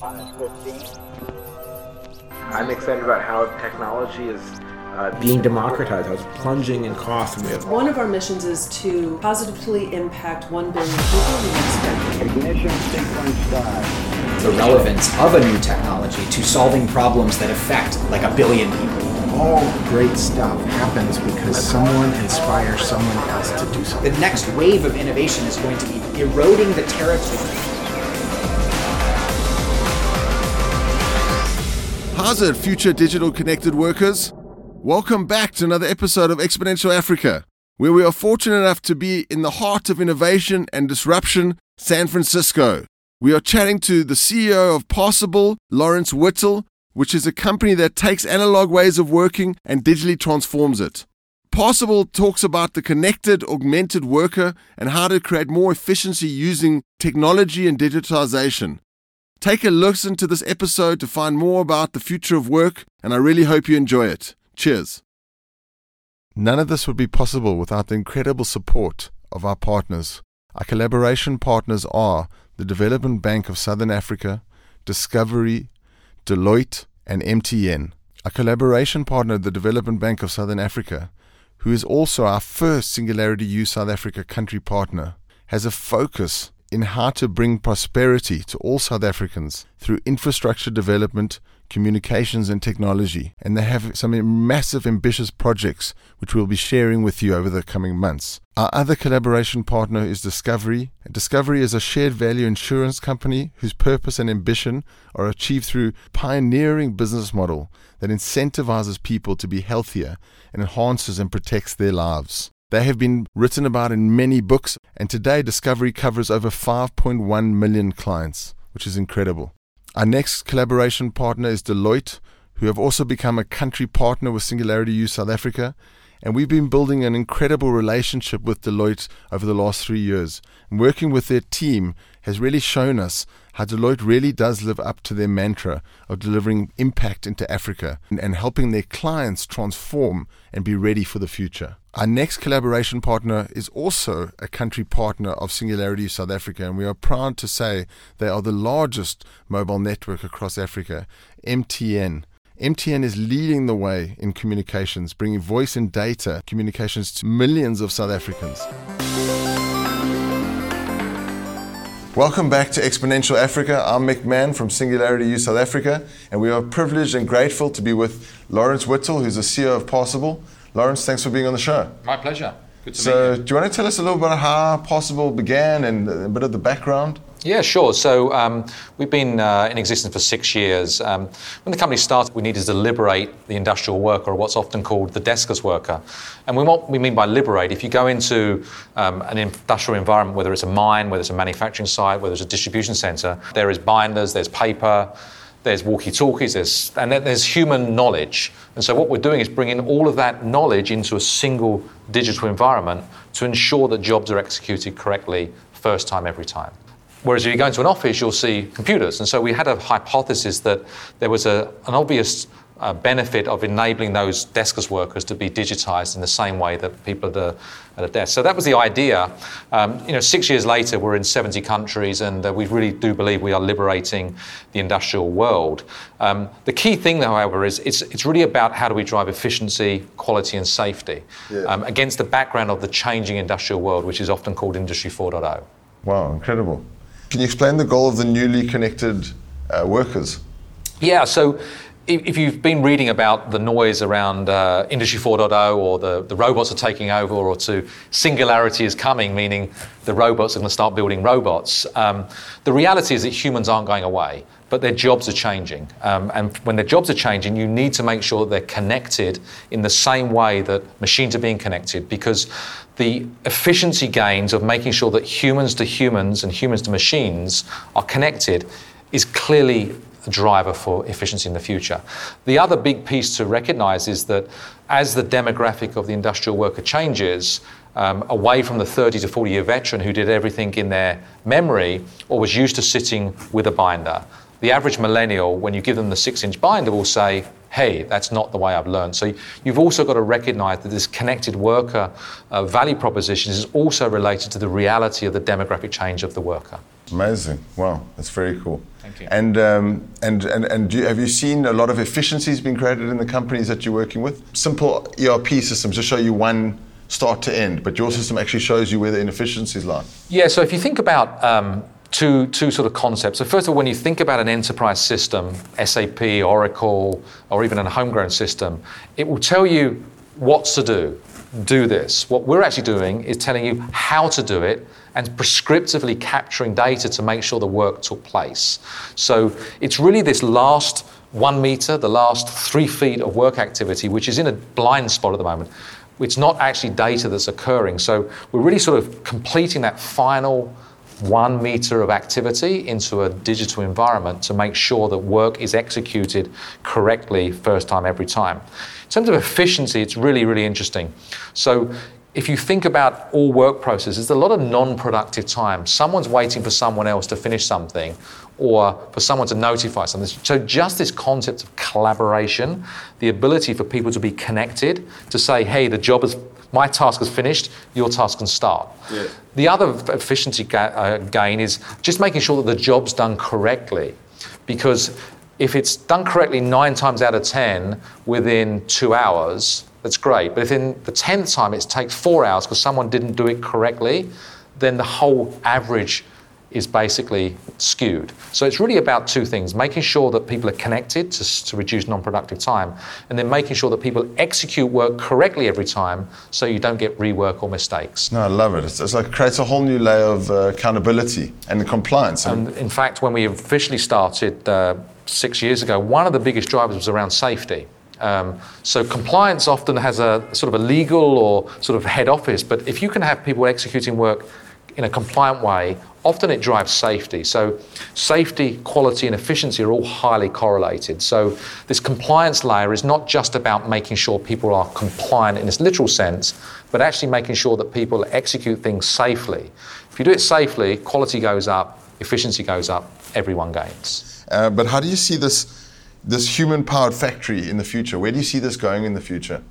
I'm excited about how technology is uh, being democratized, how it's plunging in cost. And we have One of our missions is to positively impact 1 billion people in the next. Ignition sequence start. the relevance of a new technology to solving problems that affect like a billion people. all great stuff happens because someone inspires someone else to do something. The next wave of innovation is going to be eroding the territory. How's it, future digital connected workers? Welcome back to another episode of Exponential Africa, where we are fortunate enough to be in the heart of innovation and disruption, San Francisco. We are chatting to the CEO of Parsable, Lawrence Whittle, which is a company that takes analog ways of working and digitally transforms it. Parsable talks about the connected, augmented worker and how to create more efficiency using technology and digitization. Take a listen to this episode to find more about the future of work, and I really hope you enjoy it. Cheers. None of this would be possible without the incredible support of our partners. Our collaboration partners are the Development Bank of Southern Africa, Discovery, Deloitte, and MTN. Our collaboration partner, the Development Bank of Southern Africa, who is also our first Singularity U South Africa country partner, has a focus in how to bring prosperity to all South Africans through infrastructure development, communications, and technology. And they have some massive, ambitious projects which we'll be sharing with you over the coming months. Our other collaboration partner is Discovery. Discovery is a shared value insurance company whose purpose and ambition are achieved through pioneering business model that incentivizes people to be healthier and enhances and protects their lives. They have been written about in many books, and today Discovery covers over 5.1 million clients, which is incredible. Our next collaboration partner is Deloitte, who have also become a country partner with Singularity U South Africa. And we've been building an incredible relationship with Deloitte over the last three years. And working with their team has really shown us how Deloitte really does live up to their mantra of delivering impact into Africa and, and helping their clients transform and be ready for the future. Our next collaboration partner is also a country partner of Singularity South Africa, and we are proud to say they are the largest mobile network across Africa, MTN. MTN is leading the way in communications, bringing voice and data communications to millions of South Africans. Welcome back to Exponential Africa. I'm Mic Mann from Singularity U South Africa, and we are privileged and grateful to be with Lawrence Whittle, who's the CEO of Parsable. Lawrence, thanks for being on the show. My pleasure. Good to So, meet you. do you want to tell us a little bit about how Parsable began and a bit of the background? Yeah, sure. So um, we've been uh, in existence for six years. Um, when the company started, we needed to liberate the industrial worker, or what's often called the deskless worker. And we, what we mean by liberate, if you go into um, an industrial environment, whether it's a mine, whether it's a manufacturing site, whether it's a distribution centre, there is binders, there's paper, there's walkie-talkies, there's, and there's human knowledge. And so what we're doing is bringing all of that knowledge into a single digital environment to ensure that jobs are executed correctly first time every time. Whereas if you go into an office, you'll see computers. And so we had a hypothesis that there was a, an obvious uh, benefit of enabling those deskless workers to be digitized in the same way that people at a, at a desk. So that was the idea. Um, you know, six years later, we're in 70 countries, and uh, we really do believe we are liberating the industrial world. Um, the key thing, however, is it's, it's really about how do we drive efficiency, quality, and safety um, against the background of the changing industrial world, which is often called Industry 4.0. Wow, incredible. Can you explain the goal of the newly connected uh, workers? Yeah, so if, you've been reading about the noise around uh, Industry 4.0 or the, the robots are taking over or to singularity is coming, meaning the robots are going to start building robots, um, the reality is that humans aren't going away, but their jobs are changing. Um, and when their jobs are changing, you need to make sure that they're connected in the same way that machines are being connected because the efficiency gains of making sure that humans to humans and humans to machines are connected is clearly driver for efficiency in the future. The other big piece to recognize is that as the demographic of the industrial worker changes, um, away from the 30 to 40 year veteran who did everything in their memory or was used to sitting with a binder. The average millennial, when you give them the six inch binder, will say, hey, that's not the way I've learned. So you've also got to recognize that this connected worker uh, value proposition is also related to the reality of the demographic change of the worker. Amazing. Wow, that's very cool. Thank you. And, um, and, and, and do you, have you seen a lot of efficiencies being created in the companies that you're working with? Simple ERP systems just show you one start to end, but your system actually shows you where the inefficiencies lie. Yeah, so if you think about um, two, two sort of concepts. So, first of all, when you think about an enterprise system, SAP, Oracle, or even a homegrown system, it will tell you what to do. Do this. What we're actually doing is telling you how to do it and prescriptively capturing data to make sure the work took place. So it's really this last one meter, the last three feet of work activity, which is in a blind spot at the moment. It's not actually data that's occurring. So we're really sort of completing that final one meter of activity into a digital environment to make sure that work is executed correctly first time every time. In terms of efficiency, it's really, really interesting. So if you think about all work processes, there's a lot of non productive time. Someone's waiting for someone else to finish something or for someone to notify something. So, just this concept of collaboration, the ability for people to be connected, to say, hey, the job is, my task is finished, your task can start. Yeah. The other efficiency ga- uh, gain is just making sure that the job's done correctly. Because if it's done correctly nine times out of 10 within two hours, that's great. But if in the 10th time it takes four hours because someone didn't do it correctly, then the whole average is basically skewed. So it's really about two things making sure that people are connected to, to reduce non productive time, and then making sure that people execute work correctly every time so you don't get rework or mistakes. No, I love it. It's, it's like it creates a whole new layer of uh, accountability and compliance. And in fact, when we officially started uh, six years ago, one of the biggest drivers was around safety. Um, so compliance often has a sort of a legal or sort of head office, but if you can have people executing work in a compliant way, often it drives safety. So safety, quality, and efficiency are all highly correlated. So this compliance layer is not just about making sure people are compliant in this literal sense, but actually making sure that people execute things safely. If you do it safely, quality goes up, efficiency goes up, everyone gains. Uh, but how do you see this, this human powered factory in the future? Where do you see this going in the future?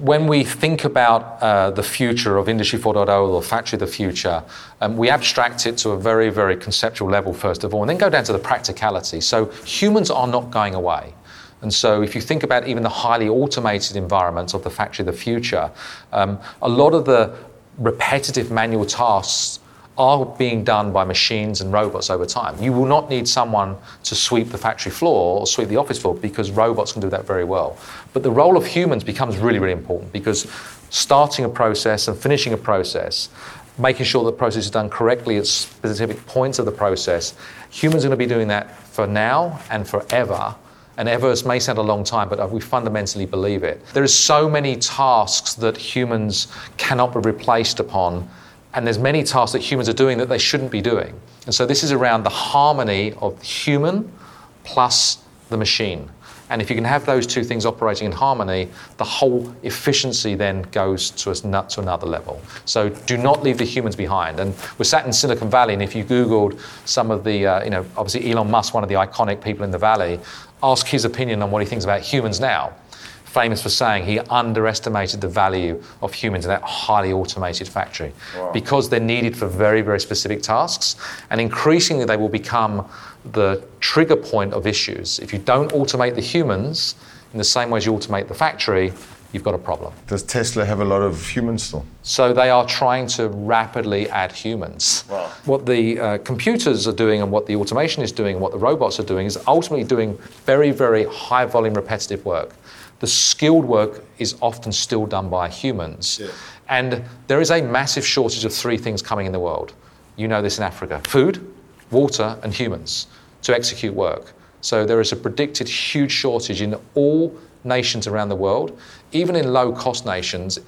When we think about uh, the future of Industry 4.0 or Factory of the Future, um, we abstract it to a very, very conceptual level, first of all, and then go down to the practicality. So humans are not going away. And so, if you think about even the highly automated environments of the factory of the future, um, a lot of the repetitive manual tasks are being done by machines and robots over time. You will not need someone to sweep the factory floor or sweep the office floor because robots can do that very well. But the role of humans becomes really, really important because starting a process and finishing a process, making sure the process is done correctly at specific points of the process, humans are going to be doing that for now and forever. And ever may sound a long time, but we fundamentally believe it. There are so many tasks that humans cannot be replaced upon and there's many tasks that humans are doing that they shouldn't be doing. And so this is around the harmony of human plus the machine. And if you can have those two things operating in harmony, the whole efficiency then goes to, a, to another level. So do not leave the humans behind. And we're sat in Silicon Valley, and if you Googled some of the, uh, you know, obviously Elon Musk, one of the iconic people in the Valley, ask his opinion on what he thinks about humans now famous for saying he underestimated the value of humans in that highly automated factory wow. because they're needed for very, very specific tasks. And increasingly, they will become the trigger point of issues. If you don't automate the humans in the same way as you automate the factory, you've got a problem. Does Tesla have a lot of humans still? So they are trying to rapidly add humans. Wow. What the uh, computers are doing and what the automation is doing and what the robots are doing is ultimately doing very, very high volume repetitive work the skilled work is often still done by humans. Yeah. And there is a massive shortage of three things coming in the world. You know this in Africa food, water, and humans to execute work. So there is a predicted huge shortage in all nations around the world, even in low cost nations.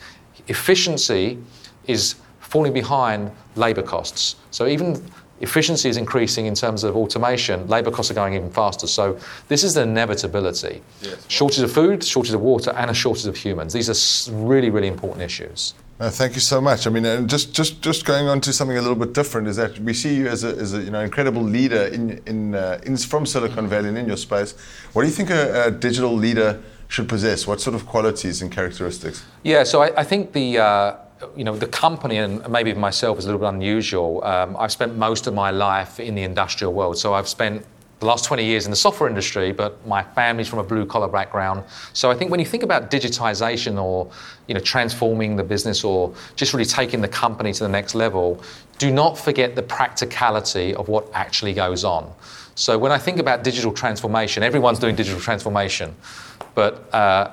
Efficiency is falling behind labor costs. So even efficiency is increasing in terms of automation, labor costs are going even faster. So this is the inevitability. Yes. Shortage of food, shortage of water, and a shortage of humans. These are really, really important issues. Uh, thank you so much. I mean, and just, just, just going on to something a little bit different is that we see you as a, as a you know, incredible leader in, in, uh, in, from Silicon Valley and in your space. What do you think a, a, digital leader should possess? What sort of qualities and characteristics? Yeah, so I, I think the, uh, you know, the company and maybe myself is a little bit unusual. Um, I've spent most of my life in the industrial world, so I've spent the last 20 years in the software industry, but my family's from a blue collar background. So I think when you think about digitization or you know transforming the business or just really taking the company to the next level, do not forget the practicality of what actually goes on. So when I think about digital transformation, everyone's doing digital transformation, but uh,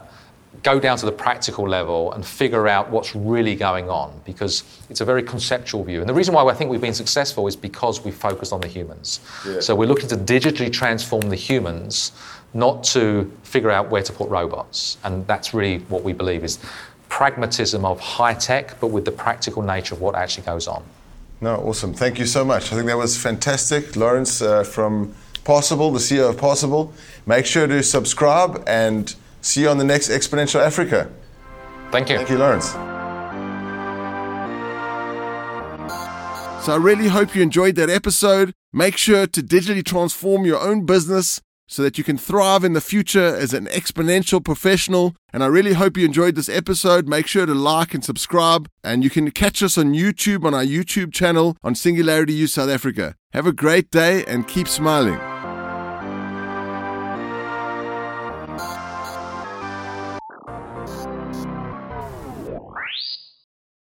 go down to the practical level and figure out what's really going on because it's a very conceptual view. And the reason why I think we've been successful is because we focused on the humans. Yeah. So we're looking to digitally transform the humans, not to figure out where to put robots. And that's really what we believe is pragmatism of high tech, but with the practical nature of what actually goes on. No, awesome. Thank you so much. I think that was fantastic. Lawrence uh, from Parsable, the CEO of Parsable. Make sure to subscribe and See you on the next Exponential Africa. Thank you. Thank you, Lawrence. So I really hope you enjoyed that episode. Make sure to digitally transform your own business so that you can thrive in the future as an exponential professional. And I really hope you enjoyed this episode. Make sure to like and subscribe. And you can catch us on YouTube on our YouTube channel on Singularity U South Africa. Have a great day and keep smiling.